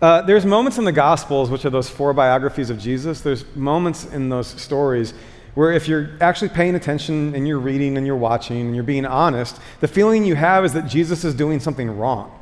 Uh, there's moments in the Gospels, which are those four biographies of Jesus, there's moments in those stories where if you're actually paying attention and you're reading and you're watching and you're being honest, the feeling you have is that Jesus is doing something wrong.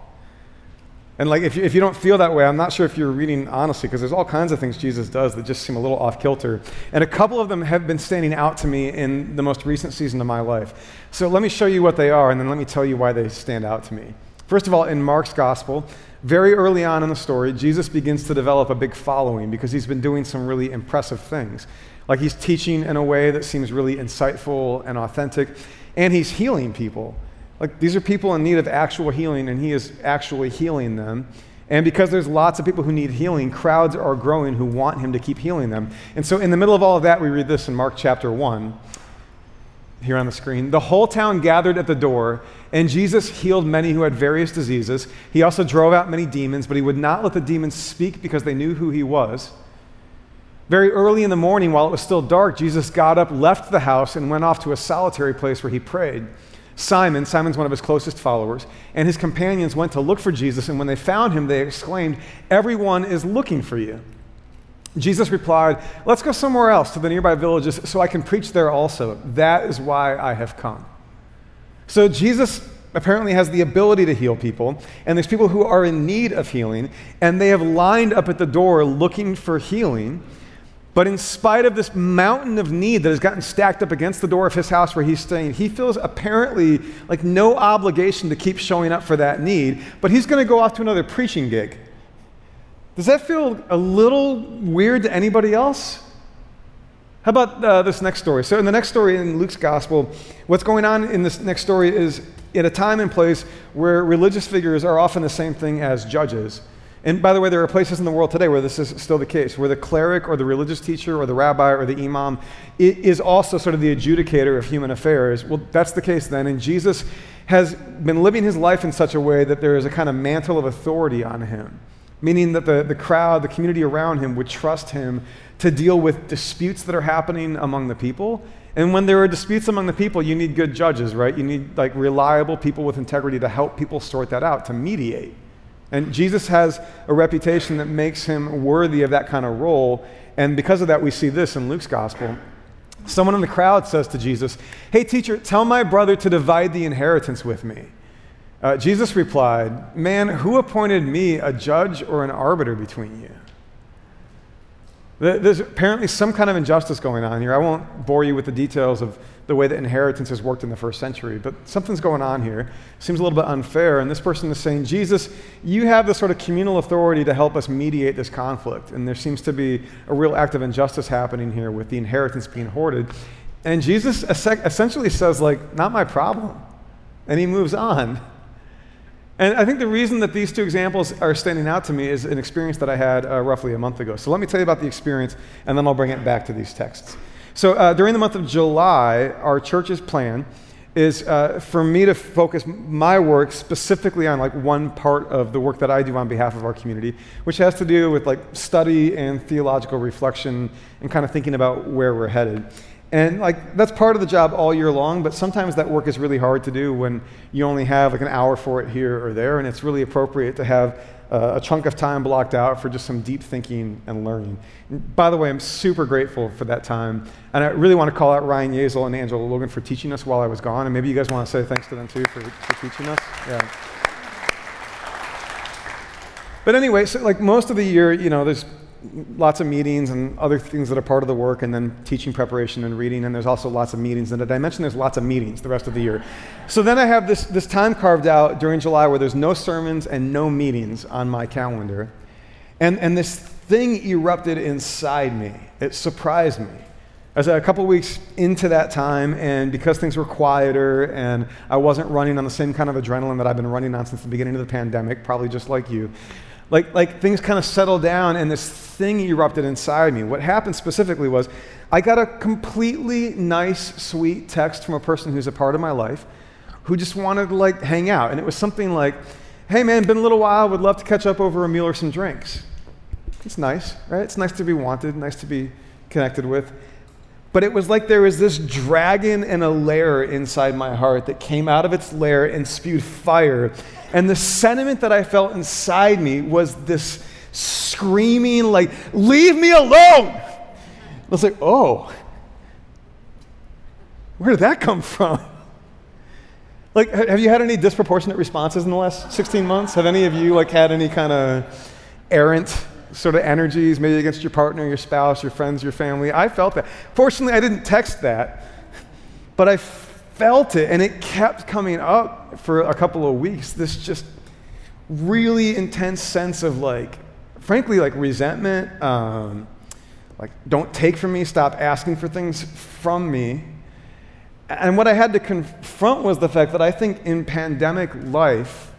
And like, if you, if you don't feel that way, I'm not sure if you're reading honestly, because there's all kinds of things Jesus does that just seem a little off kilter. And a couple of them have been standing out to me in the most recent season of my life. So let me show you what they are, and then let me tell you why they stand out to me. First of all, in Mark's gospel, very early on in the story, Jesus begins to develop a big following because he's been doing some really impressive things. Like he's teaching in a way that seems really insightful and authentic, and he's healing people. Like these are people in need of actual healing, and he is actually healing them. And because there's lots of people who need healing, crowds are growing who want him to keep healing them. And so, in the middle of all of that, we read this in Mark chapter 1, here on the screen. The whole town gathered at the door, and Jesus healed many who had various diseases. He also drove out many demons, but he would not let the demons speak because they knew who he was. Very early in the morning, while it was still dark, Jesus got up, left the house, and went off to a solitary place where he prayed. Simon, Simon's one of his closest followers, and his companions went to look for Jesus, and when they found him, they exclaimed, Everyone is looking for you. Jesus replied, Let's go somewhere else to the nearby villages so I can preach there also. That is why I have come. So Jesus apparently has the ability to heal people, and there's people who are in need of healing, and they have lined up at the door looking for healing. But in spite of this mountain of need that has gotten stacked up against the door of his house where he's staying, he feels apparently like no obligation to keep showing up for that need, but he's going to go off to another preaching gig. Does that feel a little weird to anybody else? How about uh, this next story? So, in the next story in Luke's gospel, what's going on in this next story is at a time and place where religious figures are often the same thing as judges. And by the way, there are places in the world today where this is still the case, where the cleric or the religious teacher or the rabbi or the imam is also sort of the adjudicator of human affairs. Well, that's the case then. And Jesus has been living his life in such a way that there is a kind of mantle of authority on him, meaning that the, the crowd, the community around him would trust him to deal with disputes that are happening among the people. And when there are disputes among the people, you need good judges, right? You need like reliable people with integrity to help people sort that out, to mediate. And Jesus has a reputation that makes him worthy of that kind of role. And because of that, we see this in Luke's gospel. Someone in the crowd says to Jesus, Hey, teacher, tell my brother to divide the inheritance with me. Uh, Jesus replied, Man, who appointed me a judge or an arbiter between you? There's apparently some kind of injustice going on here. I won't bore you with the details of the way that inheritance has worked in the first century, but something's going on here. Seems a little bit unfair. And this person is saying, Jesus, you have this sort of communal authority to help us mediate this conflict. And there seems to be a real act of injustice happening here with the inheritance being hoarded. And Jesus essentially says, like, not my problem. And he moves on. And I think the reason that these two examples are standing out to me is an experience that I had uh, roughly a month ago. So let me tell you about the experience, and then I'll bring it back to these texts. So uh, during the month of July, our church's plan is uh, for me to focus my work specifically on like one part of the work that I do on behalf of our community, which has to do with like study and theological reflection and kind of thinking about where we're headed. And like that's part of the job all year long, but sometimes that work is really hard to do when you only have like an hour for it here or there, and it's really appropriate to have uh, a chunk of time blocked out for just some deep thinking and learning. And by the way, I'm super grateful for that time, and I really want to call out Ryan Yazel and Angela Logan for teaching us while I was gone, and maybe you guys want to say thanks to them too for, for teaching us. Yeah. But anyway, so like most of the year, you know, there's lots of meetings and other things that are part of the work, and then teaching preparation and reading. And there's also lots of meetings. And did I mentioned there's lots of meetings the rest of the year. So then I have this, this time carved out during July where there's no sermons and no meetings on my calendar. And, and this thing erupted inside me. It surprised me. I was a couple weeks into that time, and because things were quieter and I wasn't running on the same kind of adrenaline that I've been running on since the beginning of the pandemic, probably just like you, like, like things kind of settled down and this thing erupted inside me. What happened specifically was I got a completely nice, sweet text from a person who's a part of my life who just wanted to like hang out. And it was something like, hey man, been a little while, would love to catch up over a meal or some drinks. It's nice, right? It's nice to be wanted, nice to be connected with. But it was like there was this dragon in a lair inside my heart that came out of its lair and spewed fire. And the sentiment that I felt inside me was this screaming, like, leave me alone. I was like, oh, where did that come from? Like, have you had any disproportionate responses in the last 16 months? Have any of you like had any kind of errant sort of energies, maybe against your partner, your spouse, your friends, your family? I felt that. Fortunately, I didn't text that, but I felt it, and it kept coming up for a couple of weeks. This just really intense sense of like, frankly, like resentment. Um, like, don't take from me, stop asking for things from me. And what I had to confront was the fact that I think in pandemic life,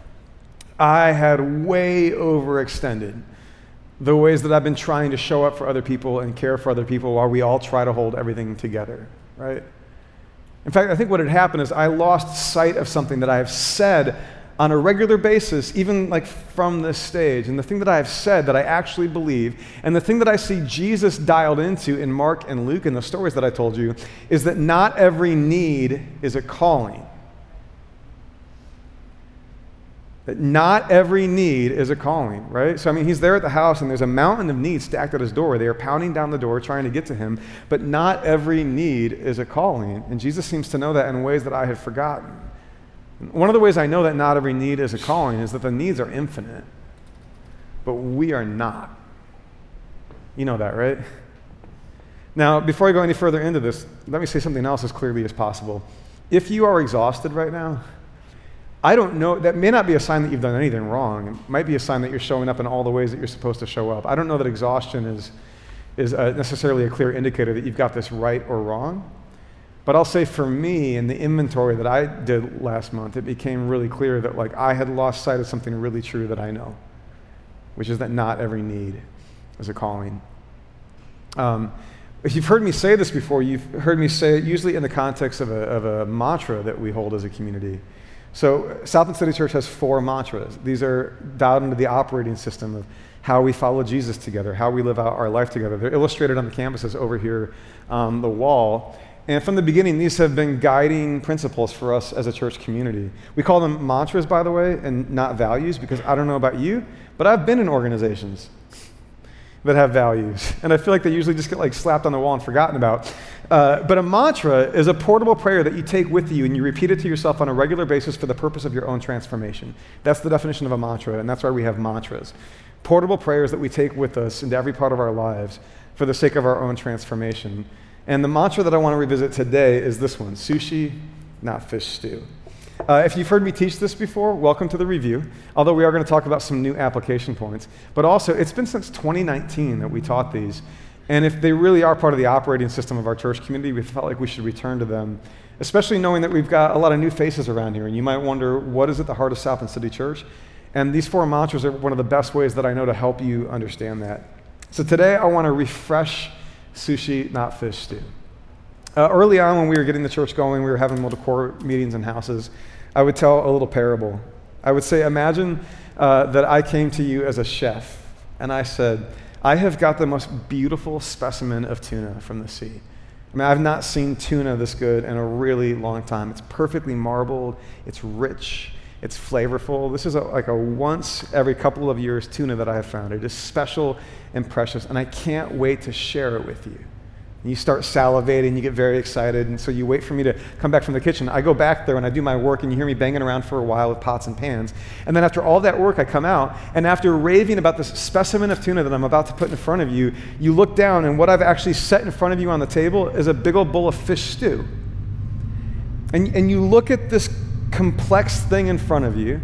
I had way overextended the ways that I've been trying to show up for other people and care for other people while we all try to hold everything together, right? In fact, I think what had happened is I lost sight of something that I have said on a regular basis, even like from this stage. And the thing that I have said that I actually believe, and the thing that I see Jesus dialed into in Mark and Luke and the stories that I told you, is that not every need is a calling. That not every need is a calling, right? So, I mean, he's there at the house and there's a mountain of needs stacked at his door. They are pounding down the door trying to get to him, but not every need is a calling. And Jesus seems to know that in ways that I had forgotten. One of the ways I know that not every need is a calling is that the needs are infinite, but we are not. You know that, right? Now, before I go any further into this, let me say something else as clearly as possible. If you are exhausted right now, I don't know, that may not be a sign that you've done anything wrong. It might be a sign that you're showing up in all the ways that you're supposed to show up. I don't know that exhaustion is, is a, necessarily a clear indicator that you've got this right or wrong. But I'll say for me, in the inventory that I did last month, it became really clear that like I had lost sight of something really true that I know, which is that not every need is a calling. Um, if you've heard me say this before, you've heard me say it usually in the context of a, of a mantra that we hold as a community. So, South Bend City Church has four mantras. These are dialed into the operating system of how we follow Jesus together, how we live out our life together. They're illustrated on the campuses over here on the wall. And from the beginning, these have been guiding principles for us as a church community. We call them mantras, by the way, and not values, because I don't know about you, but I've been in organizations that have values. And I feel like they usually just get like slapped on the wall and forgotten about. Uh, but a mantra is a portable prayer that you take with you and you repeat it to yourself on a regular basis for the purpose of your own transformation. That's the definition of a mantra, and that's why we have mantras. Portable prayers that we take with us into every part of our lives for the sake of our own transformation. And the mantra that I want to revisit today is this one sushi, not fish stew. Uh, if you've heard me teach this before, welcome to the review, although we are going to talk about some new application points. But also, it's been since 2019 that we taught these. And if they really are part of the operating system of our church community, we felt like we should return to them, especially knowing that we've got a lot of new faces around here. And you might wonder, what is at the heart of South Bend City Church? And these four mantras are one of the best ways that I know to help you understand that. So today, I want to refresh sushi, not fish stew. Uh, early on, when we were getting the church going, we were having multiple meetings in houses. I would tell a little parable. I would say, Imagine uh, that I came to you as a chef, and I said, I have got the most beautiful specimen of tuna from the sea. I mean, I've not seen tuna this good in a really long time. It's perfectly marbled, it's rich, it's flavorful. This is a, like a once every couple of years tuna that I have found. It is special and precious, and I can't wait to share it with you. And you start salivating, you get very excited, and so you wait for me to come back from the kitchen. I go back there and I do my work, and you hear me banging around for a while with pots and pans. And then after all that work, I come out, and after raving about this specimen of tuna that I'm about to put in front of you, you look down, and what I've actually set in front of you on the table is a big old bowl of fish stew. And, and you look at this complex thing in front of you,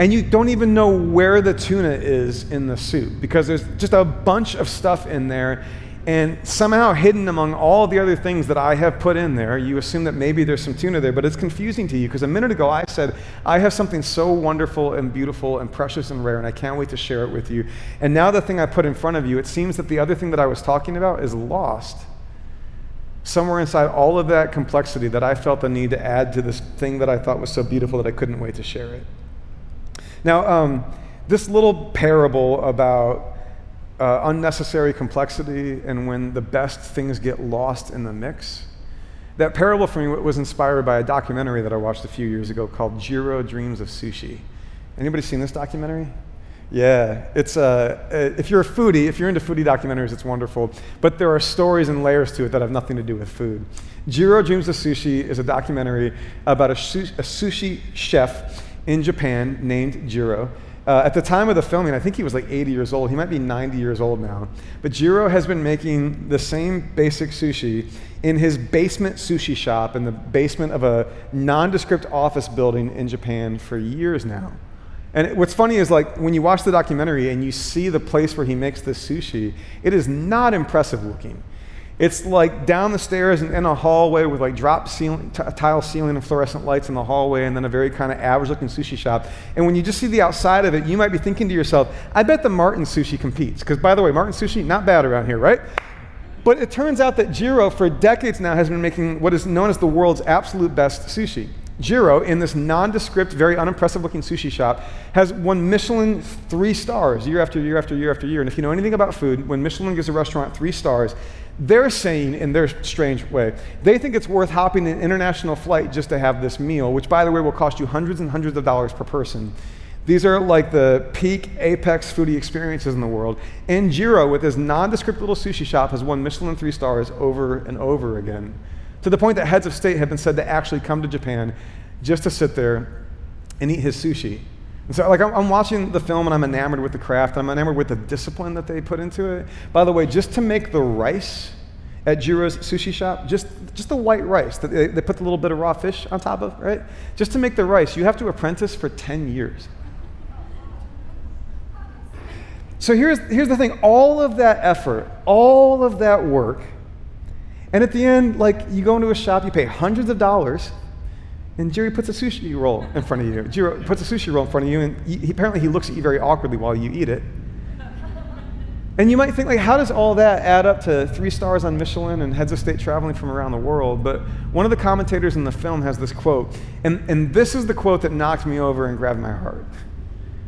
and you don't even know where the tuna is in the soup because there's just a bunch of stuff in there and somehow hidden among all the other things that I have put in there, you assume that maybe there's some tuna there, but it's confusing to you because a minute ago I said, I have something so wonderful and beautiful and precious and rare, and I can't wait to share it with you. And now the thing I put in front of you, it seems that the other thing that I was talking about is lost. Somewhere inside all of that complexity that I felt the need to add to this thing that I thought was so beautiful that I couldn't wait to share it. Now, um, this little parable about uh, unnecessary complexity and when the best things get lost in the mix. That parable for me was inspired by a documentary that I watched a few years ago called Jiro Dreams of Sushi. Anybody seen this documentary? Yeah, it's uh, uh, if you're a foodie, if you're into foodie documentaries, it's wonderful. But there are stories and layers to it that have nothing to do with food. Jiro Dreams of Sushi is a documentary about a, a sushi chef in Japan named Jiro. Uh, at the time of the filming, I think he was like 80 years old. He might be 90 years old now. But Jiro has been making the same basic sushi in his basement sushi shop in the basement of a nondescript office building in Japan for years now. And what's funny is like when you watch the documentary and you see the place where he makes this sushi, it is not impressive looking. It's like down the stairs and in a hallway with like drop ceiling, t- tile ceiling and fluorescent lights in the hallway, and then a very kind of average looking sushi shop. And when you just see the outside of it, you might be thinking to yourself, I bet the Martin Sushi competes. Because by the way, Martin Sushi, not bad around here, right? But it turns out that Jiro, for decades now, has been making what is known as the world's absolute best sushi. Jiro, in this nondescript, very unimpressive looking sushi shop, has won Michelin three stars year after year after year after year. And if you know anything about food, when Michelin gives a restaurant three stars, they're saying, in their strange way, they think it's worth hopping an international flight just to have this meal, which, by the way, will cost you hundreds and hundreds of dollars per person. These are like the peak apex foodie experiences in the world. And Jiro, with his nondescript little sushi shop, has won Michelin three stars over and over again, to the point that heads of state have been said to actually come to Japan just to sit there and eat his sushi. And so, like, I'm, I'm, watching the film and I'm enamored with the craft. I'm enamored with the discipline that they put into it. By the way, just to make the rice at Jiro's sushi shop, just, just the white rice that they, they put a little bit of raw fish on top of, right? Just to make the rice, you have to apprentice for 10 years. So here's, here's the thing all of that effort, all of that work, and at the end, like, you go into a shop, you pay hundreds of dollars and Jiro puts a sushi roll in front of you. Jiro puts a sushi roll in front of you, and he, apparently he looks at you very awkwardly while you eat it. And you might think, like, how does all that add up to three stars on Michelin and heads of state traveling from around the world? But one of the commentators in the film has this quote, and, and this is the quote that knocked me over and grabbed my heart.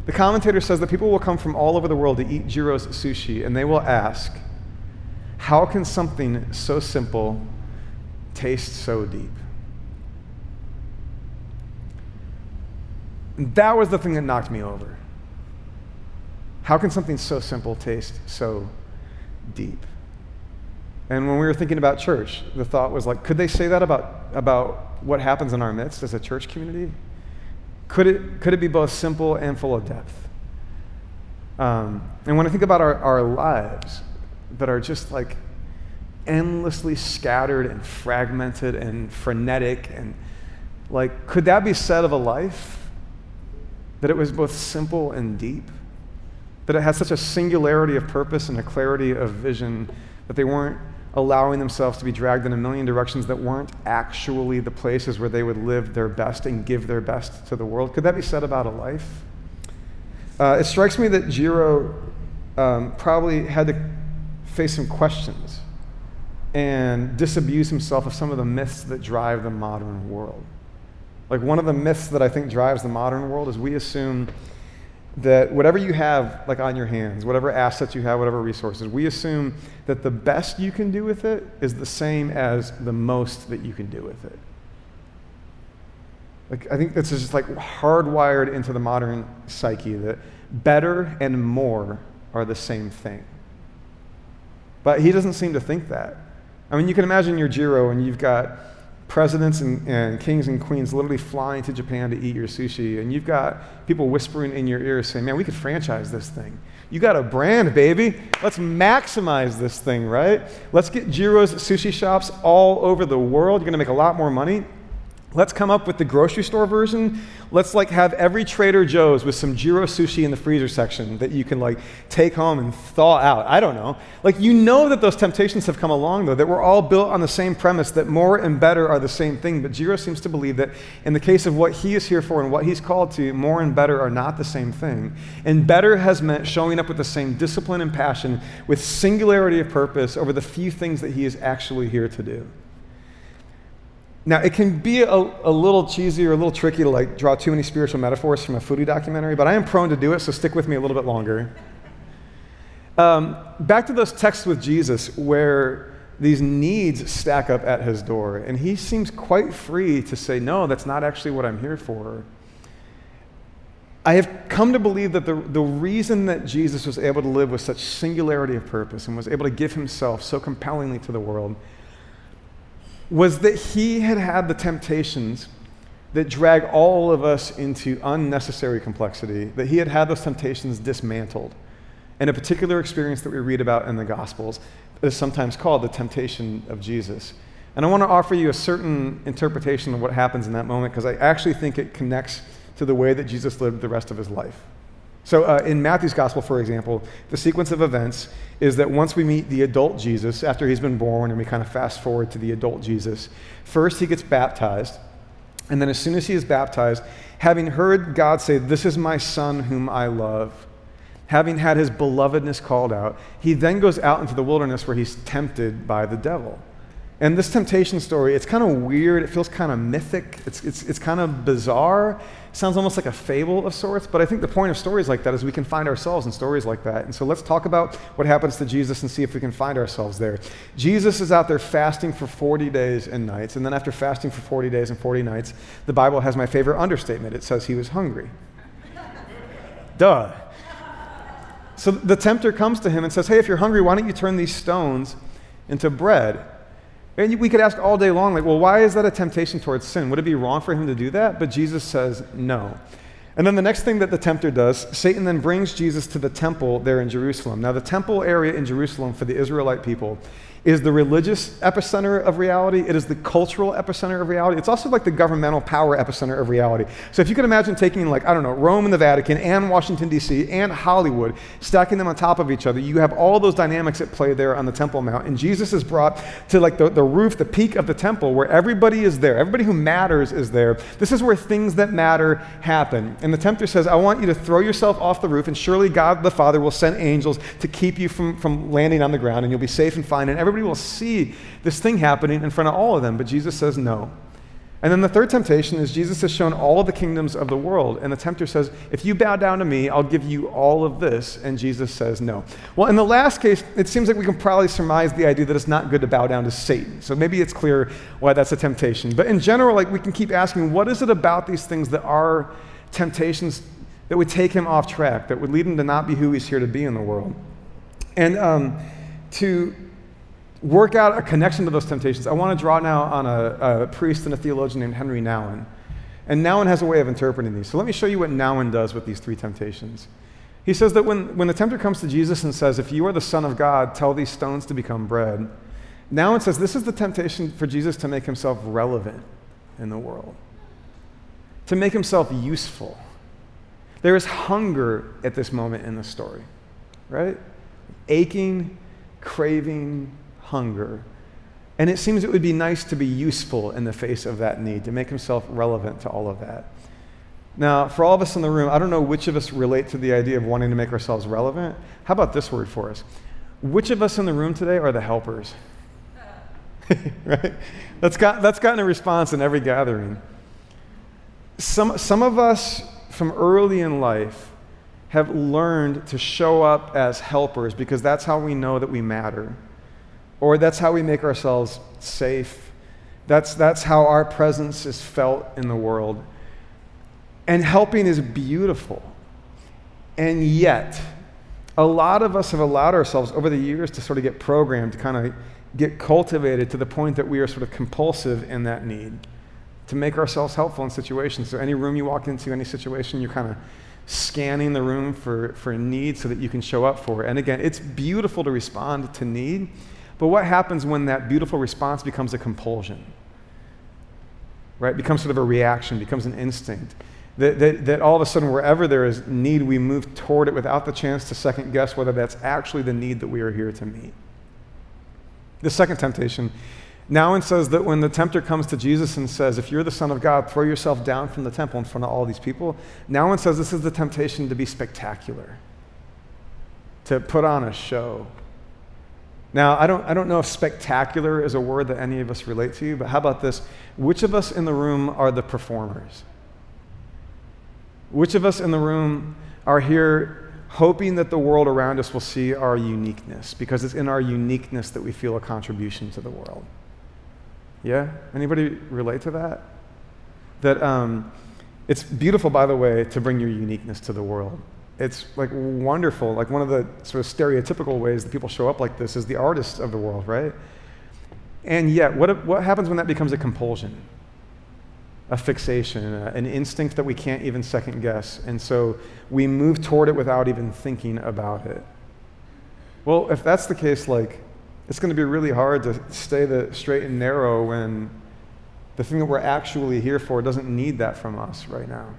The commentator says that people will come from all over the world to eat Jiro's sushi, and they will ask, how can something so simple taste so deep? that was the thing that knocked me over. How can something so simple taste so deep? And when we were thinking about church, the thought was like, could they say that about, about what happens in our midst as a church community? Could it, could it be both simple and full of depth? Um, and when I think about our, our lives that are just like endlessly scattered and fragmented and frenetic, and like, could that be said of a life? that it was both simple and deep, that it had such a singularity of purpose and a clarity of vision that they weren't allowing themselves to be dragged in a million directions that weren't actually the places where they would live their best and give their best to the world. Could that be said about a life? Uh, it strikes me that Jiro um, probably had to face some questions and disabuse himself of some of the myths that drive the modern world. Like one of the myths that I think drives the modern world is we assume that whatever you have like on your hands, whatever assets you have, whatever resources, we assume that the best you can do with it is the same as the most that you can do with it. Like I think this is just like hardwired into the modern psyche that better and more are the same thing. But he doesn't seem to think that. I mean, you can imagine your Jiro and you've got presidents and, and, kings and queens literally flying to Japan to eat your sushi, and you've got people whispering in your ear saying, Man, we could franchise this thing. You got a brand, baby. Let's maximize this thing, right? Let's get Jiro's sushi shops all over the world. You're going to make a lot more money. Let's come up with the grocery store version. Let's like have every Trader Joe's with some Jiro sushi in the freezer section that you can like take home and thaw out. I don't know. Like you know that those temptations have come along though, that we're all built on the same premise that more and better are the same thing. But Jiro seems to believe that in the case of what he is here for and what he's called to, more and better are not the same thing. And better has meant showing up with the same discipline and passion, with singularity of purpose over the few things that he is actually here to do. Now, it can be a, a, little cheesy or a little tricky to like draw too many spiritual metaphors from a foodie documentary, but I am prone to do it, so stick with me a little bit longer. Um, back to those texts with Jesus where these needs stack up at his door, and he seems quite free to say, No, that's not actually what I'm here for. I have come to believe that the, the reason that Jesus was able to live with such singularity of purpose and was able to give himself so compellingly to the world was that he had had the temptations that drag all of us into unnecessary complexity, that he had had those temptations dismantled. And a particular experience that we read about in the Gospels is sometimes called the temptation of Jesus. And I want to offer you a certain interpretation of what happens in that moment because I actually think it connects to the way that Jesus lived the rest of his life. So, uh, in Matthew's gospel, for example, the sequence of events is that once we meet the adult Jesus, after he's been born, and we kind of fast forward to the adult Jesus, first he gets baptized. And then, as soon as he is baptized, having heard God say, This is my son whom I love, having had his belovedness called out, he then goes out into the wilderness where he's tempted by the devil. And this temptation story, it's kind of weird. It feels kind of mythic. It's, it's, it's kind of bizarre. Sounds almost like a fable of sorts. But I think the point of stories like that is we can find ourselves in stories like that. And so let's talk about what happens to Jesus and see if we can find ourselves there. Jesus is out there fasting for 40 days and nights. And then after fasting for 40 days and 40 nights, the Bible has my favorite understatement it says he was hungry. Duh. So the tempter comes to him and says, Hey, if you're hungry, why don't you turn these stones into bread? And we could ask all day long, like, well, why is that a temptation towards sin? Would it be wrong for him to do that? But Jesus says no. And then the next thing that the tempter does, Satan then brings Jesus to the temple there in Jerusalem. Now, the temple area in Jerusalem for the Israelite people is the religious epicenter of reality. It is the cultural epicenter of reality. It's also like the governmental power epicenter of reality. So if you could imagine taking, like, I don't know, Rome and the Vatican and Washington, D.C. and Hollywood, stacking them on top of each other, you have all those dynamics at play there on the Temple Mount. And Jesus is brought to, like, the, the roof, the peak of the temple where everybody is there. Everybody who matters is there. This is where things that matter happen. And the tempter says, I want you to throw yourself off the roof, and surely God the Father will send angels to keep you from, from landing on the ground, and you'll be safe and fine. And every everybody will see this thing happening in front of all of them. But Jesus says no. And then the third temptation is Jesus has shown all of the kingdoms of the world. And the tempter says, If you bow down to me, I'll give you all of this. And Jesus says no. Well, in the last case, it seems like we can probably surmise the idea that it's not good to bow down to Satan. So maybe it's clear why that's a temptation. But in general, like we can keep asking, what is it about these things that are temptations that would take him off track, that would lead him to not be who he's here to be in the world? And um, to work out a connection to those temptations, I want to draw now on a, a priest and a theologian named Henri Nouwen. And Nouwen has a way of interpreting these. So let me show you what Nouwen does with these three temptations. He says that when, when the tempter comes to Jesus and says, If you are the Son of God, tell these stones to become bread, Nouwen says this is the temptation for Jesus to make himself relevant in the world, to make himself useful. There is hunger at this moment in the story, right? Aching, craving, hunger. And it seems it would be nice to be useful in the face of that need, to make himself relevant to all of that. Now, for all of us in the room, I don't know which of us relate to the idea of wanting to make ourselves relevant. How about this word for us? Which of us in the room today are the helpers? right? That's, got, that's gotten a response in every gathering. Some, some of us from early in life have learned to show up as helpers because that's how we know that we matter or that's how we make ourselves safe. That's, that's how our presence is felt in the world. And helping is beautiful. And yet, a lot of us have allowed ourselves over the years to sort of get programmed, to kind of get cultivated to the point that we are sort of compulsive in that need to make ourselves helpful in situations. So, any room you walk into, any situation, you're kind of scanning the room for, for need so that you can show up for it. And again, it's beautiful to respond to need. But what happens when that beautiful response becomes a compulsion? Right? Becomes sort of a reaction, becomes an instinct. That, that, that all of a sudden, wherever there is need, we move toward it without the chance to second guess whether that's actually the need that we are here to meet. The second temptation Nouwen says that when the tempter comes to Jesus and says, If you're the Son of God, throw yourself down from the temple in front of all these people, Nouwen says this is the temptation to be spectacular, to put on a show, now, I don't, I don't know if spectacular is a word that any of us relate to, but how about this? Which of us in the room are the performers? Which of us in the room are here hoping that the world around us will see our uniqueness? Because it's in our uniqueness that we feel a contribution to the world. Yeah? Anybody relate to that? That um, It's beautiful, by the way, to bring your uniqueness to the world. It's like wonderful. Like one of the sort of stereotypical ways that people show up like this is the artists of the world, right? And yet, what, what happens when that becomes a compulsion? A fixation, an instinct that we can't even second guess. And so we move toward it without even thinking about it. Well, if that's the case, like, it's going to be really hard to stay the straight and narrow when the thing that we're actually here for doesn't need that from us right now.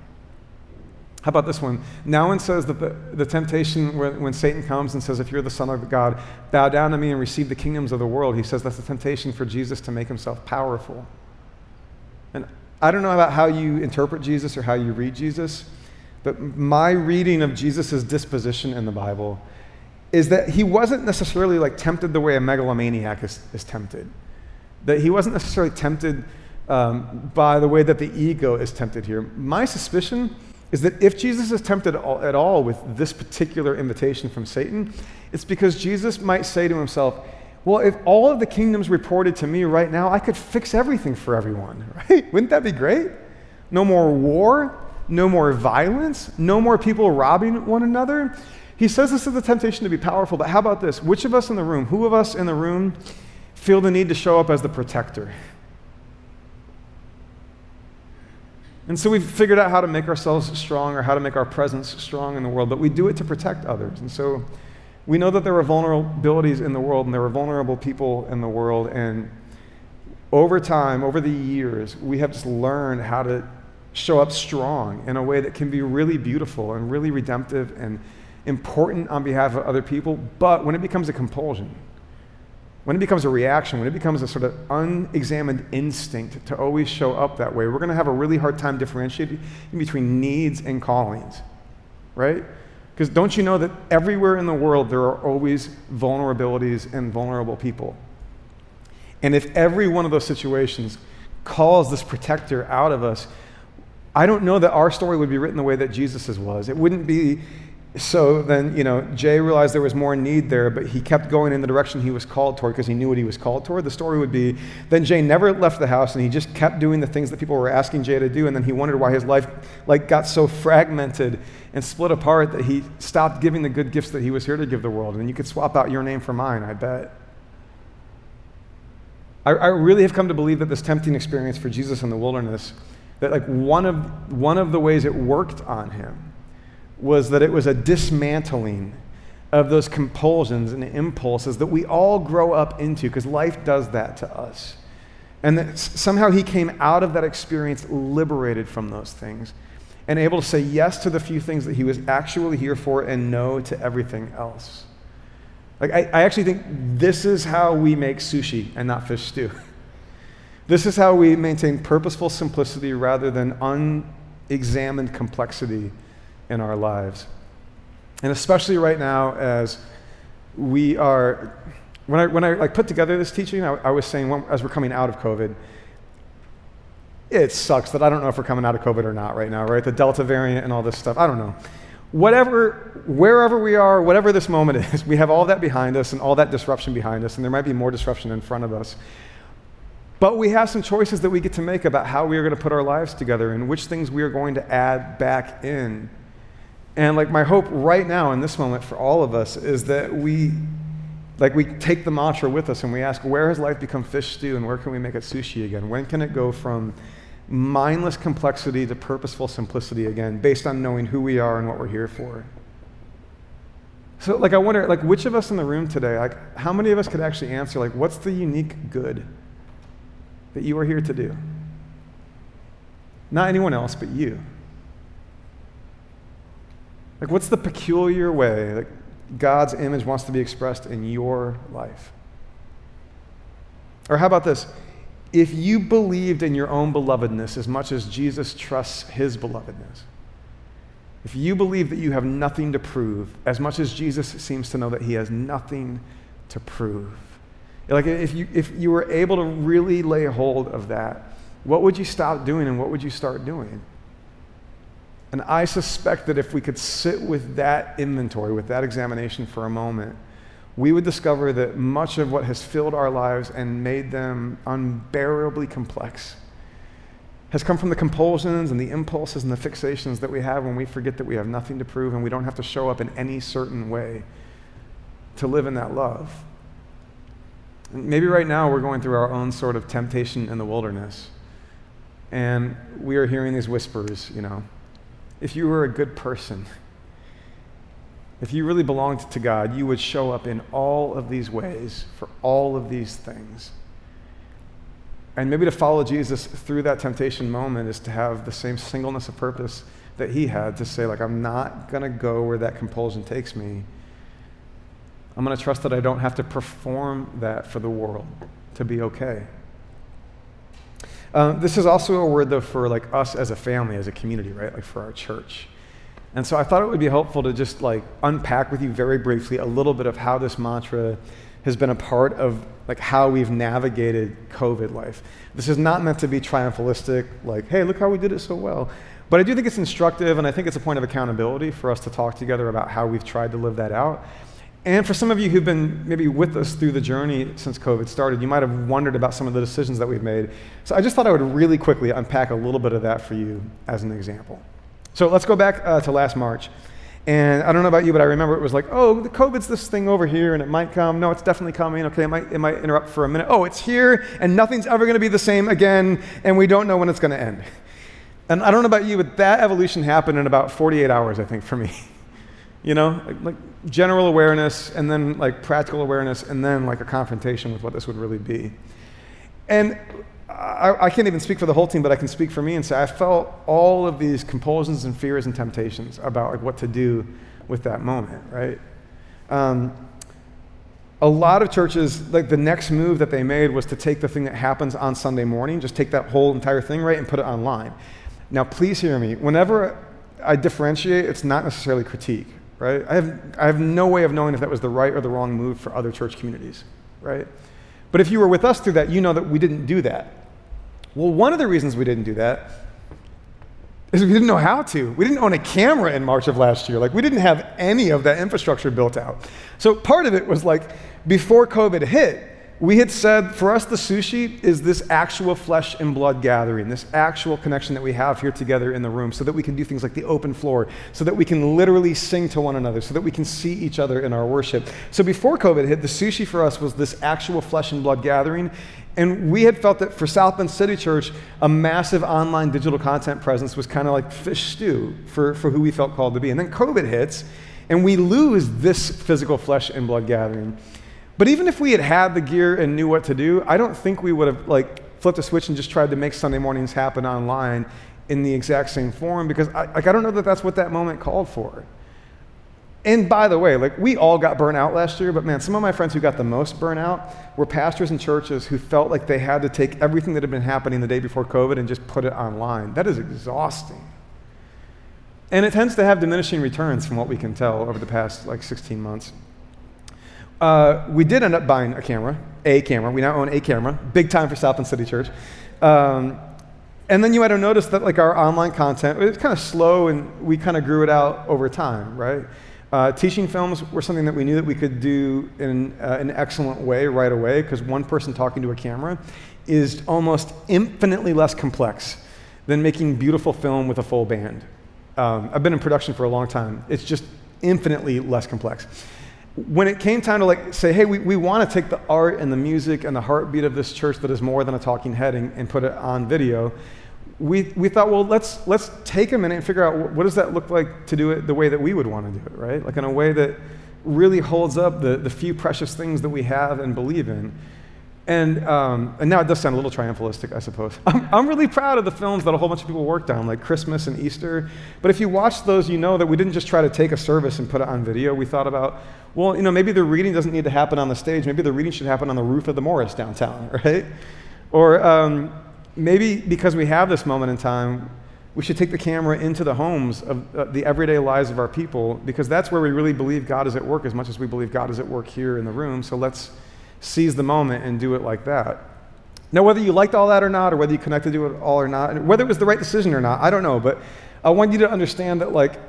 How about this one? Nouwen says that the, the temptation when, when Satan comes and says, If you're the Son of God, bow down to me and receive the kingdoms of the world, he says that's a temptation for Jesus to make himself powerful. And I don't know about how you interpret Jesus or how you read Jesus, but my reading of Jesus' disposition in the Bible is that he wasn't necessarily like tempted the way a megalomaniac is, is tempted. That he wasn't necessarily tempted um, by the way that the ego is tempted here. My suspicion is that if Jesus is tempted at all with this particular invitation from Satan, it's because Jesus might say to himself, well, if all of the kingdoms reported to me right now, I could fix everything for everyone, right? Wouldn't that be great? No more war, no more violence, no more people robbing one another. He says this is the temptation to be powerful, but how about this? Which of us in the room, who of us in the room feel the need to show up as the protector? And so we've figured out how to make ourselves strong or how to make our presence strong in the world, but we do it to protect others. And so we know that there are vulnerabilities in the world and there are vulnerable people in the world. And over time, over the years, we have just learned how to show up strong in a way that can be really beautiful and really redemptive and important on behalf of other people. But when it becomes a compulsion, when it becomes a reaction, when it becomes a sort of unexamined instinct to always show up that way, we're going to have a really hard time differentiating between needs and callings, right? Because don't you know that everywhere in the world there are always vulnerabilities and vulnerable people? And if every one of those situations calls this protector out of us, I don't know that our story would be written the way that Jesus's was. It wouldn't be so then, you know, Jay realized there was more need there, but he kept going in the direction he was called toward because he knew what he was called toward. The story would be then Jay never left the house and he just kept doing the things that people were asking Jay to do, and then he wondered why his life like got so fragmented and split apart that he stopped giving the good gifts that he was here to give the world. And you could swap out your name for mine, I bet. I, I really have come to believe that this tempting experience for Jesus in the wilderness, that like one of one of the ways it worked on him was that it was a dismantling of those compulsions and impulses that we all grow up into because life does that to us. And that somehow he came out of that experience liberated from those things and able to say yes to the few things that he was actually here for and no to everything else. Like, I, I actually think this is how we make sushi and not fish stew. this is how we maintain purposeful simplicity rather than unexamined complexity in our lives. And especially right now, as we are, when I, when I like put together this teaching, I, I was saying when, as we're coming out of COVID, it sucks that I don't know if we're coming out of COVID or not right now, right? The Delta variant and all this stuff. I don't know. Whatever, wherever we are, whatever this moment is, we have all that behind us and all that disruption behind us, and there might be more disruption in front of us. But we have some choices that we get to make about how we are going to put our lives together and which things we are going to add back in and like my hope right now in this moment for all of us is that we like we take the mantra with us and we ask where has life become fish stew and where can we make it sushi again? When can it go from mindless complexity to purposeful simplicity again based on knowing who we are and what we're here for? So like I wonder like which of us in the room today like how many of us could actually answer like what's the unique good that you are here to do? Not anyone else but you. Like, what's the peculiar way that God's image wants to be expressed in your life? Or how about this? If you believed in your own belovedness as much as Jesus trusts his belovedness, if you believe that you have nothing to prove as much as Jesus seems to know that he has nothing to prove, like if you, if you were able to really lay hold of that, what would you stop doing and what would you start doing? And I suspect that if we could sit with that inventory, with that examination for a moment, we would discover that much of what has filled our lives and made them unbearably complex has come from the compulsions and the impulses and the fixations that we have when we forget that we have nothing to prove and we don't have to show up in any certain way to live in that love. And maybe right now we're going through our own sort of temptation in the wilderness. And we are hearing these whispers, you know, if you were a good person, if you really belonged to God, you would show up in all of these ways for all of these things. And maybe to follow Jesus through that temptation moment is to have the same singleness of purpose that he had to say, like, I'm not going to go where that compulsion takes me. I'm going to trust that I don't have to perform that for the world to be okay. Uh, this is also a word, though, for like us as a family, as a community, right? Like for our church. And so I thought it would be helpful to just like unpack with you very briefly a little bit of how this mantra has been a part of like how we've navigated COVID life. This is not meant to be triumphalistic, like, hey, look how we did it so well. But I do think it's instructive, and I think it's a point of accountability for us to talk together about how we've tried to live that out. And for some of you who've been maybe with us through the journey since COVID started, you might have wondered about some of the decisions that we've made. So I just thought I would really quickly unpack a little bit of that for you as an example. So let's go back uh, to last March. And I don't know about you, but I remember it was like, oh, the COVID's this thing over here and it might come. No, it's definitely coming. Okay, it might, it might interrupt for a minute. Oh, it's here and nothing's ever going to be the same again and we don't know when it's going to end. And I don't know about you, but that evolution happened in about 48 hours, I think, for me. you know, like, general awareness and then like practical awareness and then like a confrontation with what this would really be. And I, I, can't even speak for the whole team, but I can speak for me and say I felt all of these compulsions and fears and temptations about like what to do with that moment, right? Um, a lot of churches, like the next move that they made was to take the thing that happens on Sunday morning, just take that whole entire thing, right, and put it online. Now, please hear me. Whenever I differentiate, it's not necessarily critique, right? I have, I have no way of knowing if that was the right or the wrong move for other church communities, right? But if you were with us through that, you know that we didn't do that. Well, one of the reasons we didn't do that is we didn't know how to. We didn't own a camera in March of last year. Like, we didn't have any of that infrastructure built out. So, part of it was like before COVID hit, we had said for us, the sushi is this actual flesh and blood gathering, this actual connection that we have here together in the room, so that we can do things like the open floor, so that we can literally sing to one another, so that we can see each other in our worship. So before COVID hit, the sushi for us was this actual flesh and blood gathering. And we had felt that for South Bend City Church, a massive online digital content presence was kind of like fish stew for, for who we felt called to be. And then COVID hits, and we lose this physical flesh and blood gathering. But even if we had had the gear and knew what to do, I don't think we would have like flipped a switch and just tried to make Sunday mornings happen online in the exact same form because I, like I don't know that that's what that moment called for. And by the way, like we all got burnt out last year, but man, some of my friends who got the most burnout were pastors and churches who felt like they had to take everything that had been happening the day before COVID and just put it online. That is exhausting. And it tends to have diminishing returns from what we can tell over the past like 16 months. Uh, we did end up buying a camera, a camera. We now own a camera, big time for South Bend City Church. Um, and then you might have noticed that like our online content, it's kind of slow and we kind of grew it out over time, right? Uh, teaching films were something that we knew that we could do in uh, an excellent way right away because one person talking to a camera is almost infinitely less complex than making beautiful film with a full band. Um, I've been in production for a long time. It's just infinitely less complex when it came time to like say, hey, we, we want to take the art and the music and the heartbeat of this church that is more than a talking head and, and put it on video, we, we thought, well, let's, let's take a minute and figure out what does that look like to do it the way that we would want to do it, right? Like in a way that really holds up the, the few precious things that we have and believe in. And, um, and now it does sound a little triumphalistic, I suppose. I'm, I'm really proud of the films that a whole bunch of people worked on, like Christmas and Easter. But if you watch those, you know that we didn't just try to take a service and put it on video. We thought about, well, you know, maybe the reading doesn't need to happen on the stage. Maybe the reading should happen on the roof of the Morris downtown, right? Or um, maybe because we have this moment in time, we should take the camera into the homes of uh, the everyday lives of our people because that's where we really believe God is at work as much as we believe God is at work here in the room. So let's seize the moment and do it like that. Now, whether you liked all that or not, or whether you connected to it all or not, whether it was the right decision or not, I don't know. But I want you to understand that, like,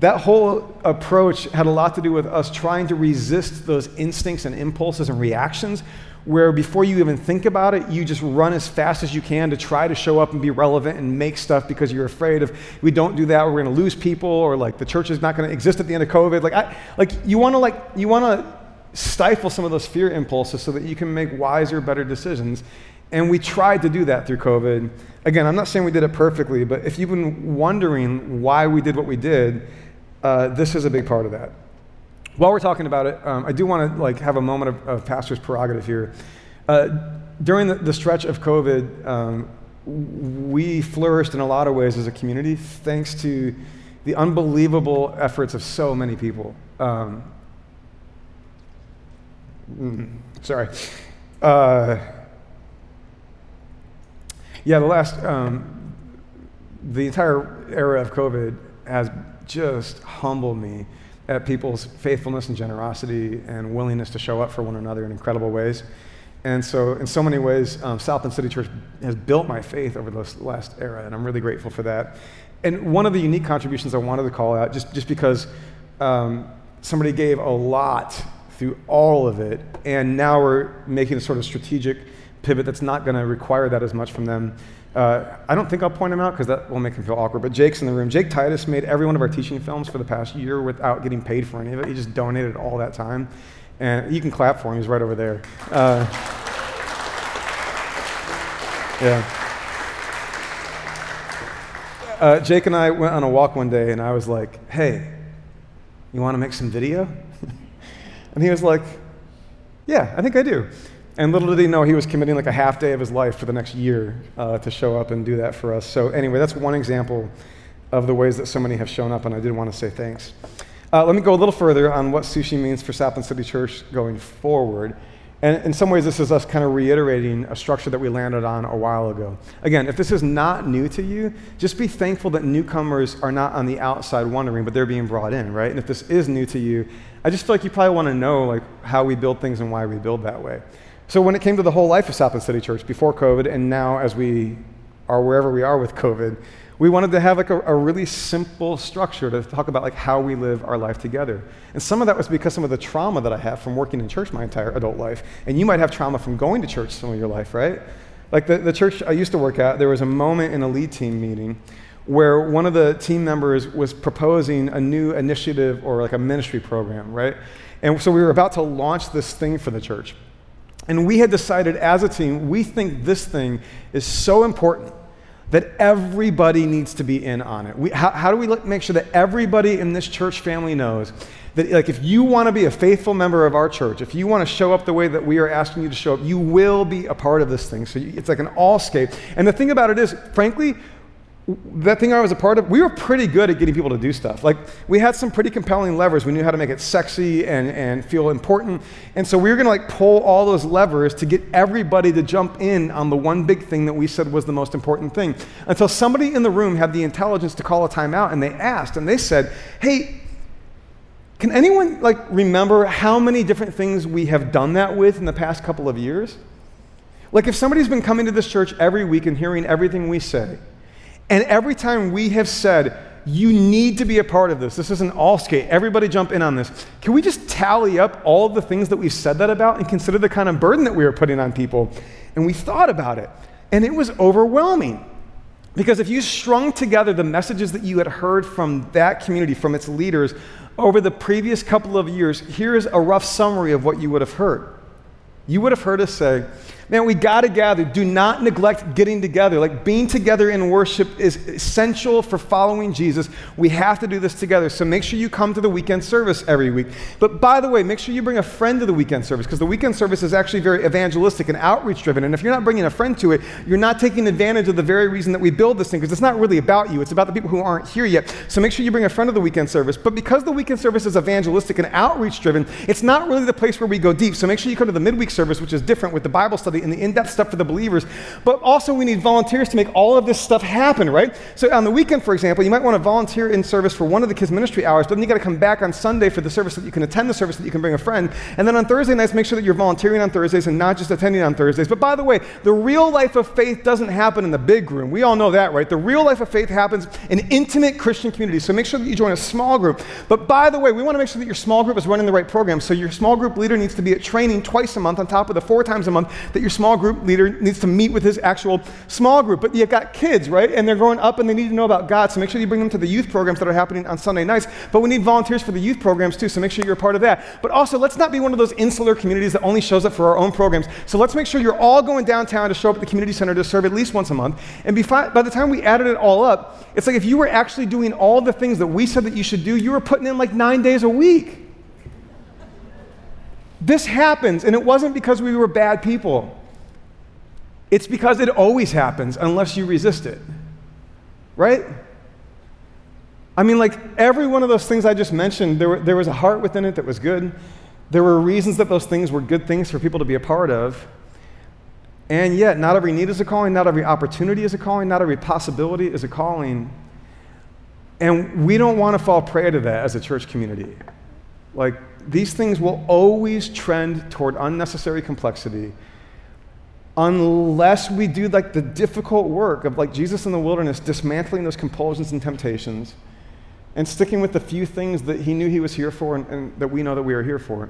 that whole approach had a lot to do with us trying to resist those instincts and impulses and reactions where before you even think about it, you just run as fast as you can to try to show up and be relevant and make stuff because you're afraid of we don't do that, we're going to lose people, or like the church is not going to exist at the end of COVID. Like, I, like you want to like you want to stifle some of those fear impulses so that you can make wiser, better decisions. And we tried to do that through COVID. Again, I'm not saying we did it perfectly, but if you've been wondering why we did what we did, uh, this is a big part of that. While we're talking about it, um, I do want to like have a moment of, of pastor's prerogative here. Uh, during the, the, stretch of COVID, um, we flourished in a lot of ways as a community thanks to the unbelievable efforts of so many people. Um, mm, sorry. Uh, yeah, the last, um, the entire era of COVID has just humbled me at people's faithfulness and generosity and willingness to show up for one another in incredible ways. And so, in so many ways, um, South Bend City Church has built my faith over this last era, and I'm really grateful for that. And one of the unique contributions I wanted to call out, just, just because um, somebody gave a lot through all of it, and now we're making a sort of strategic pivot that's not going to require that as much from them, uh, I don't think I'll point him out because that will make him feel awkward, but Jake's in the room. Jake Titus made every one of our teaching films for the past year without getting paid for any of it. He just donated all that time. And you can clap for him, he's right over there. Uh, yeah. Uh, Jake and I went on a walk one day, and I was like, hey, you want to make some video? And he was like, yeah, I think I do. And little did he know he was committing like a half day of his life for the next year uh, to show up and do that for us. So, anyway, that's one example of the ways that so many have shown up, and I did want to say thanks. Uh, let me go a little further on what sushi means for Bend City Church going forward. And in some ways, this is us kind of reiterating a structure that we landed on a while ago. Again, if this is not new to you, just be thankful that newcomers are not on the outside wondering, but they're being brought in, right? And if this is new to you, I just feel like you probably want to know like how we build things and why we build that way. So when it came to the whole life of South Bend City Church before COVID, and now as we are wherever we are with COVID, we wanted to have like a, a, really simple structure to talk about like how we live our life together. And some of that was because some of the trauma that I have from working in church my entire adult life. And you might have trauma from going to church some of your life, right? Like the, the church I used to work at, there was a moment in a lead team meeting where one of the team members was proposing a new initiative or like a ministry program, right? And so we were about to launch this thing for the church. And we had decided as a team, we think this thing is so important that everybody needs to be in on it. We, how, how, do we make sure that everybody in this church family knows that, like, if you want to be a faithful member of our church, if you want to show up the way that we are asking you to show up, you will be a part of this thing. So it's like an all skate. And the thing about it is, frankly, that thing I was a part of, we were pretty good at getting people to do stuff. Like, we had some pretty compelling levers. We knew how to make it sexy and, and feel important. And so we were going to like pull all those levers to get everybody to jump in on the one big thing that we said was the most important thing. Until somebody in the room had the intelligence to call a timeout and they asked and they said, hey, can anyone like remember how many different things we have done that with in the past couple of years? Like if somebody's been coming to this church every week and hearing everything we say, and every time we have said, you need to be a part of this. This is an all skate. Everybody jump in on this. Can we just tally up all the things that we've said that about and consider the kind of burden that we are putting on people? And we thought about it, and it was overwhelming. Because if you strung together the messages that you had heard from that community, from its leaders, over the previous couple of years, here's a rough summary of what you would have heard. You would have heard us say, Man, we got to gather. Do not neglect getting together. Like being together in worship is essential for following Jesus. We have to do this together. So make sure you come to the weekend service every week. But by the way, make sure you bring a friend to the weekend service because the weekend service is actually very evangelistic and outreach driven. And if you're not bringing a friend to it, you're not taking advantage of the very reason that we build this thing because it's not really about you. It's about the people who aren't here yet. So make sure you bring a friend to the weekend service. But because the weekend service is evangelistic and outreach driven, it's not really the place where we go deep. So make sure you come to the midweek service, which is different with the Bible study study and the in depth stuff for the believers. But also, we need volunteers to make all of this stuff happen, right? So, on the weekend, for example, you might want to volunteer in service for one of the kids' ministry hours, but then you got to come back on Sunday for the service so that you can attend the service, that you can bring a friend. And then on Thursday nights, make sure that you're volunteering on Thursdays and not just attending on Thursdays. But by the way, the real life of faith doesn't happen in the big room. We all know that, right? The real life of faith happens in intimate Christian communities. So make sure that you join a small group. But by the way, we want to make sure that your small group is running the right program. So your small group leader needs to be at training twice a month on top of the four times a month that your small group leader needs to meet with his actual small group. But you've got kids, right? And they're growing up and they need to know about God. So make sure you bring them to the youth programs that are happening on Sunday nights. But we need volunteers for the youth programs too. So make sure you're a part of that. But also, let's not be one of those insular communities that only shows up for our own programs. So let's make sure you're all going downtown to show up at the community center to serve at least once a month. And by the time we added it all up, it's like if you were actually doing all the things that we said that you should do, you were putting in like nine days a week. This happens, and it wasn't because we were bad people. It's because it always happens unless you resist it. Right? I mean, like every one of those things I just mentioned, there, were, there was a heart within it that was good. There were reasons that those things were good things for people to be a part of. And yet, not every need is a calling, not every opportunity is a calling, not every possibility is a calling. And we don't want to fall prey to that as a church community. Like, these things will always trend toward unnecessary complexity unless we do like the difficult work of like Jesus in the wilderness dismantling those compulsions and temptations and sticking with the few things that he knew he was here for and, and that we know that we are here for.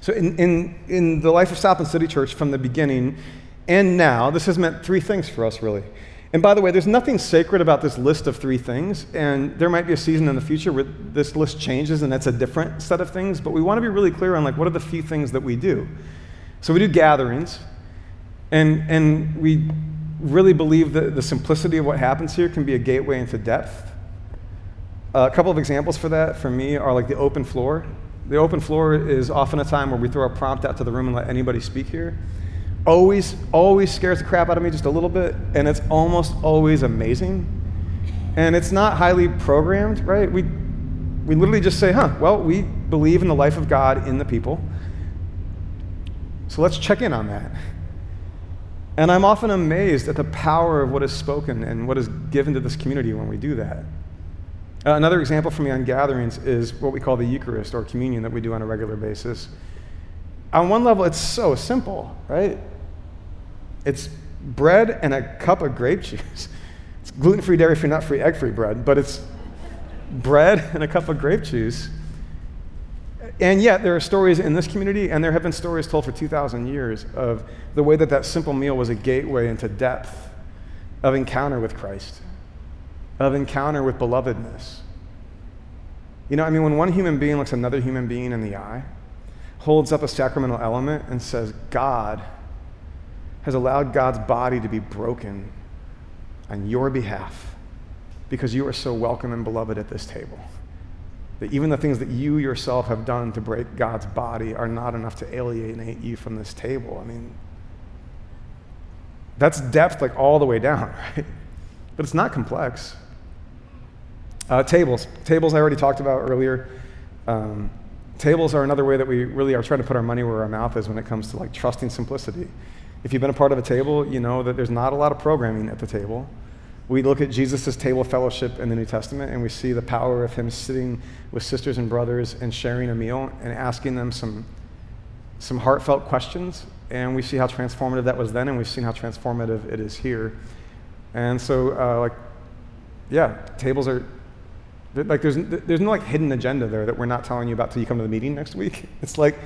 So in, in, in the life of South Bend City Church from the beginning and now, this has meant three things for us really. And by the way, there's nothing sacred about this list of three things, and there might be a season in the future where this list changes and that's a different set of things, but we want to be really clear on like what are the few things that we do. So we do gatherings, and, and we really believe that the simplicity of what happens here can be a gateway into depth. Uh, a couple of examples for that for me are like the open floor. The open floor is often a time where we throw a prompt out to the room and let anybody speak here always, always scares the crap out of me just a little bit, and it's almost always amazing. And it's not highly programmed, right? We, we literally just say, huh, well, we believe in the life of God in the people. So let's check in on that. And I'm often amazed at the power of what is spoken and what is given to this community when we do that. Uh, another example for me on gatherings is what we call the Eucharist or communion that we do on a regular basis. On one level, it's so simple, right? It's bread and a cup of grape juice. It's gluten free, dairy free, nut free, egg free bread, but it's bread and a cup of grape juice. And yet, there are stories in this community, and there have been stories told for 2,000 years of the way that that simple meal was a gateway into depth of encounter with Christ, of encounter with belovedness. You know, I mean, when one human being looks another human being in the eye, holds up a sacramental element, and says, God, has allowed God's body to be broken on your behalf because you are so welcome and beloved at this table. That even the things that you yourself have done to break God's body are not enough to alienate you from this table. I mean, that's depth like all the way down, right? But it's not complex. Uh, tables. Tables I already talked about earlier. Um, tables are another way that we really are trying to put our money where our mouth is when it comes to like trusting simplicity. If you've been a part of a table, you know that there's not a lot of programming at the table. We look at Jesus' table fellowship in the New Testament and we see the power of him sitting with sisters and brothers and sharing a meal and asking them some, some heartfelt questions. And we see how transformative that was then, and we've seen how transformative it is here. And so, uh, like, yeah, tables are like there's there's no like hidden agenda there that we're not telling you about till you come to the meeting next week. It's like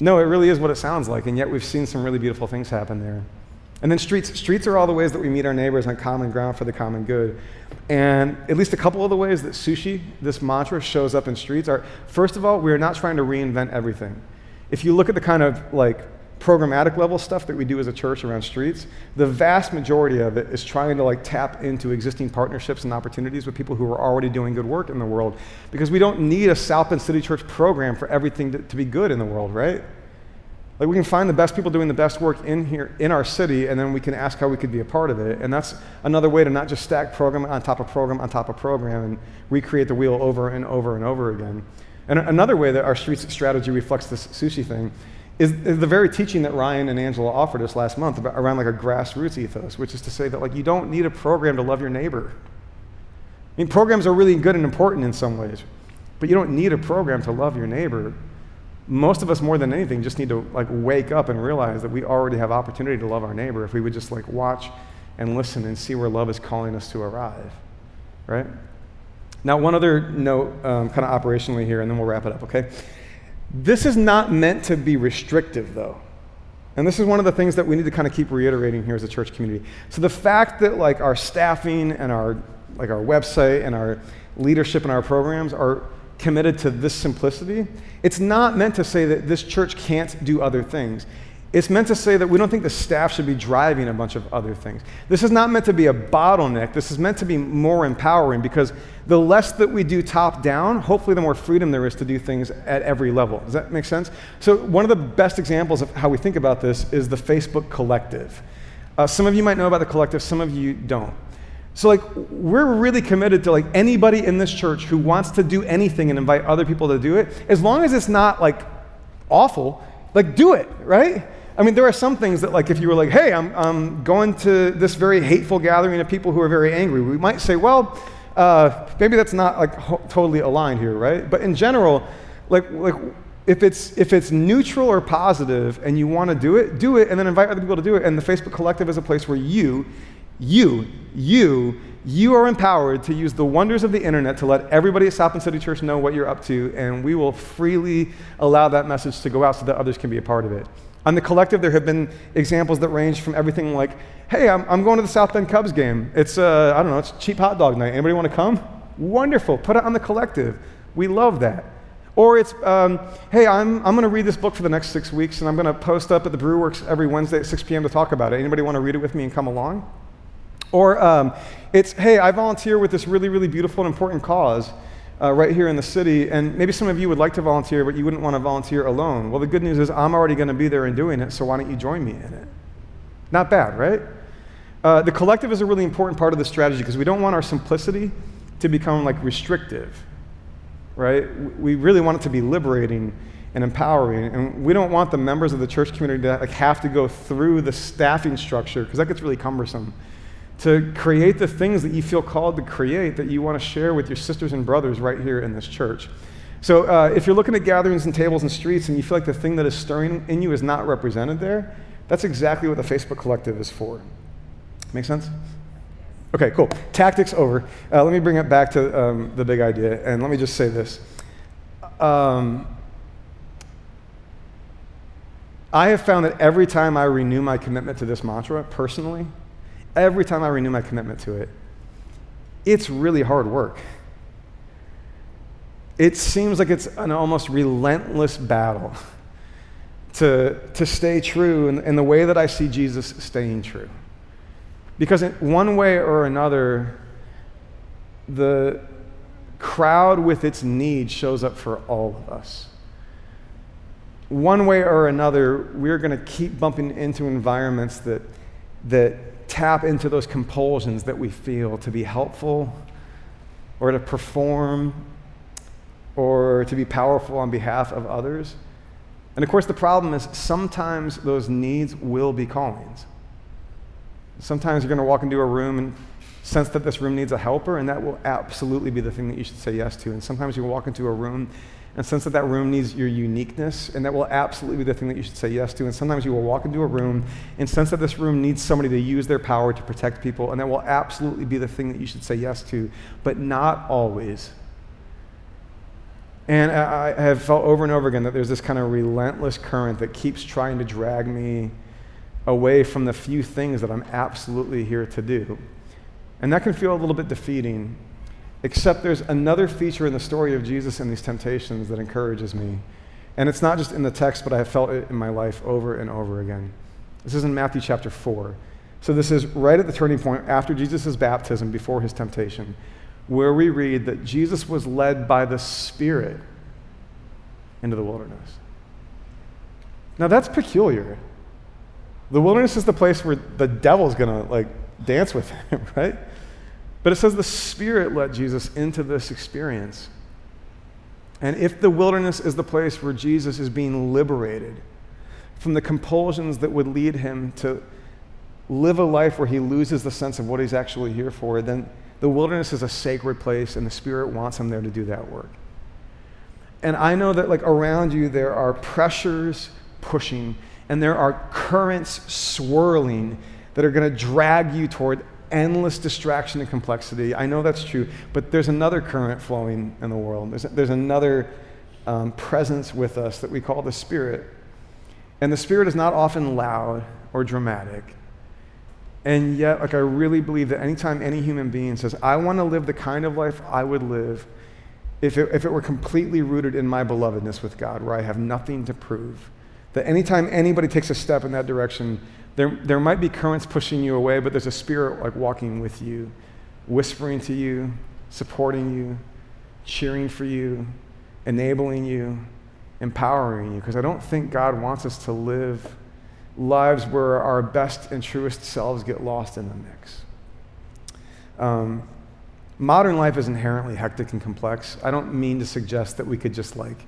no, it really is what it sounds like, and yet we've seen some really beautiful things happen there. And then streets. Streets are all the ways that we meet our neighbors on common ground for the common good. And at least a couple of the ways that sushi, this mantra, shows up in streets are first of all, we are not trying to reinvent everything. If you look at the kind of like programmatic level stuff that we do as a church around streets, the vast majority of it is trying to like tap into existing partnerships and opportunities with people who are already doing good work in the world. Because we don't need a South Bend City Church program for everything to, to be good in the world, right? Like we can find the best people doing the best work in here in our city, and then we can ask how we could be a part of it. And that's another way to not just stack program on top of program on top of program and recreate the wheel over and over and over again. And another way that our streets strategy reflects this sushi thing is, is, the very teaching that Ryan and Angela offered us last month about, around like a grassroots ethos, which is to say that like you don't need a program to love your neighbor. I mean, programs are really good and important in some ways, but you don't need a program to love your neighbor. Most of us, more than anything, just need to like wake up and realize that we already have opportunity to love our neighbor if we would just like watch and listen and see where love is calling us to arrive, right? Now, one other note, um, kind of operationally here, and then we'll wrap it up, okay? This is not meant to be restrictive, though. And this is one of the things that we need to kind of keep reiterating here as a church community. So the fact that like our staffing and our like our website and our leadership and our programs are committed to this simplicity, it's not meant to say that this church can't do other things. It's meant to say that we don't think the staff should be driving a bunch of other things. This is not meant to be a bottleneck. This is meant to be more empowering because the less that we do top down, hopefully, the more freedom there is to do things at every level. Does that make sense? So, one of the best examples of how we think about this is the Facebook Collective. Uh, some of you might know about the collective, some of you don't. So, like, we're really committed to like anybody in this church who wants to do anything and invite other people to do it, as long as it's not like awful, like, do it, right? I mean, there are some things that, like, if you were like, hey, I'm, I'm going to this very hateful gathering of people who are very angry, we might say, well, uh, maybe that's not like ho- totally aligned here, right? But in general, like, like if it's if it's neutral or positive and you want to do it, do it, and then invite other people to do it. And the Facebook Collective is a place where you, you, you, you are empowered to use the wonders of the internet to let everybody at South Bend City Church know what you're up to, and we will freely allow that message to go out so that others can be a part of it. On the collective, there have been examples that range from everything like, hey, I'm, I'm going to the South Bend Cubs game. It's, uh, I don't know, it's cheap hot dog night. Anybody want to come? Wonderful. Put it on the collective. We love that. Or it's, um, hey, I'm, I'm going to read this book for the next six weeks, and I'm going to post up at the Brew Werks every Wednesday at 6 p.m. to talk about it. Anybody want to read it with me and come along? Or um, it's, hey, I volunteer with this really, really beautiful and important cause uh, right here in the city, and maybe some of you would like to volunteer, but you wouldn't want to volunteer alone. Well, the good news is I'm already going to be there and doing it, so why don't you join me in it? Not bad, right? Uh, the collective is a really important part of the strategy because we don't want our simplicity to become like restrictive, right? We really want it to be liberating and empowering, and we don't want the members of the church community to like have to go through the staffing structure because that gets really cumbersome to create the things that you feel called to create that you want to share with your sisters and brothers right here in this church. So, uh, if you're looking at gatherings and tables and streets and you feel like the thing that is stirring in you is not represented there, that's exactly what the Facebook Collective is for. Make sense? Okay, cool. Tactics over. Uh, let me bring it back to um, the big idea, and let me just say this. Um, I have found that every time I renew my commitment to this mantra personally, every time I renew my commitment to it, it's really hard work. It seems like it's an almost relentless battle to, to stay true in, in the way that I see Jesus staying true. Because in one way or another, the crowd with its needs shows up for all of us. One way or another, we're going to keep bumping into environments that, that tap into those compulsions that we feel to be helpful or to perform or to be powerful on behalf of others. And of course, the problem is sometimes those needs will be callings. Sometimes you're going to walk into a room and sense that this room needs a helper, and that will absolutely be the thing that you should say yes to. And sometimes you walk into a room and sense that that room needs your uniqueness, and that will absolutely be the thing that you should say yes to. And sometimes you will walk into a room and sense that this room needs somebody to use their power to protect people, and that will absolutely be the thing that you should say yes to, but not always. And I, have felt over and over again that there's this kind of relentless current that keeps trying to drag me away from the few things that I'm absolutely here to do. And that can feel a little bit defeating Except there's another feature in the story of Jesus and these temptations that encourages me. And it's not just in the text, but I have felt it in my life over and over again. This is in Matthew chapter 4. So this is right at the turning point after Jesus' baptism, before his temptation, where we read that Jesus was led by the Spirit into the wilderness. Now that's peculiar. The wilderness is the place where the devil's going to like dance with him, right? But it says the Spirit led Jesus into this experience. And if the wilderness is the place where Jesus is being liberated, from the compulsions that would lead him to live a life where he loses the sense of what he's actually here for, then the wilderness is a sacred place and the Spirit wants him there to do that work. And I know that, like, around you, there are pressures pushing and there are currents swirling that are going to drag you toward endless distraction and complexity. I know that's true, but there's another current flowing in the world. There's, there's another um, presence with us that we call the Spirit. And the Spirit is not often loud or dramatic. And yet, like, I really believe that anytime any human being says, I want to live the kind of life I would live if it, if it were completely rooted in my belovedness with God, where I have nothing to prove, that anytime anybody takes a step in that direction, there, there might be currents pushing you away, but there's a spirit like walking with you, whispering to you, supporting you, cheering for you, enabling you, empowering you. Because I don't think God wants us to live lives where our best and truest selves get lost in the mix. Um, modern life is inherently hectic and complex. I don't mean to suggest that we could just like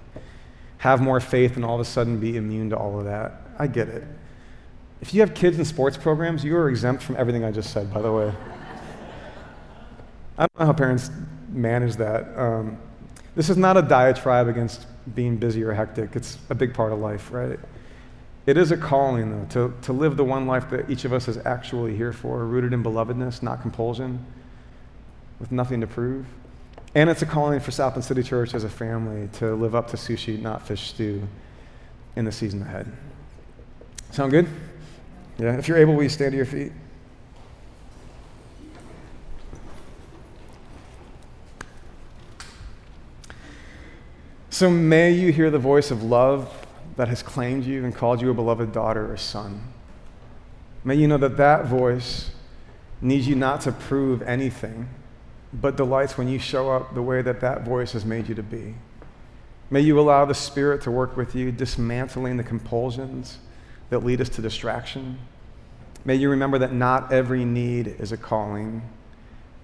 have more faith and all of a sudden be immune to all of that. I get it. If you have kids in sports programs, you are exempt from everything I just said, by the way. I don't know how parents manage that. Um, this is not a diatribe against being busy or hectic. It's a big part of life, right? It is a calling, though, to, to live the one life that each of us is actually here for, rooted in belovedness, not compulsion, with nothing to prove. And it's a calling for South Bend City Church as a family to live up to sushi, not fish stew, in the season ahead. Sound good? Yeah? If you're able, will you stand to your feet? So may you hear the voice of love that has claimed you and called you a beloved daughter or son. May you know that that voice needs you not to prove anything but delights when you show up the way that that voice has made you to be. May you allow the Spirit to work with you, dismantling the compulsions that lead us to distraction. May you remember that not every need is a calling.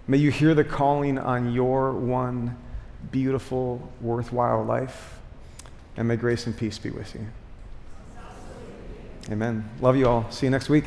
May you hear the calling on your one beautiful, worthwhile life. And may grace and peace be with you. Amen. Love you all. See you next week.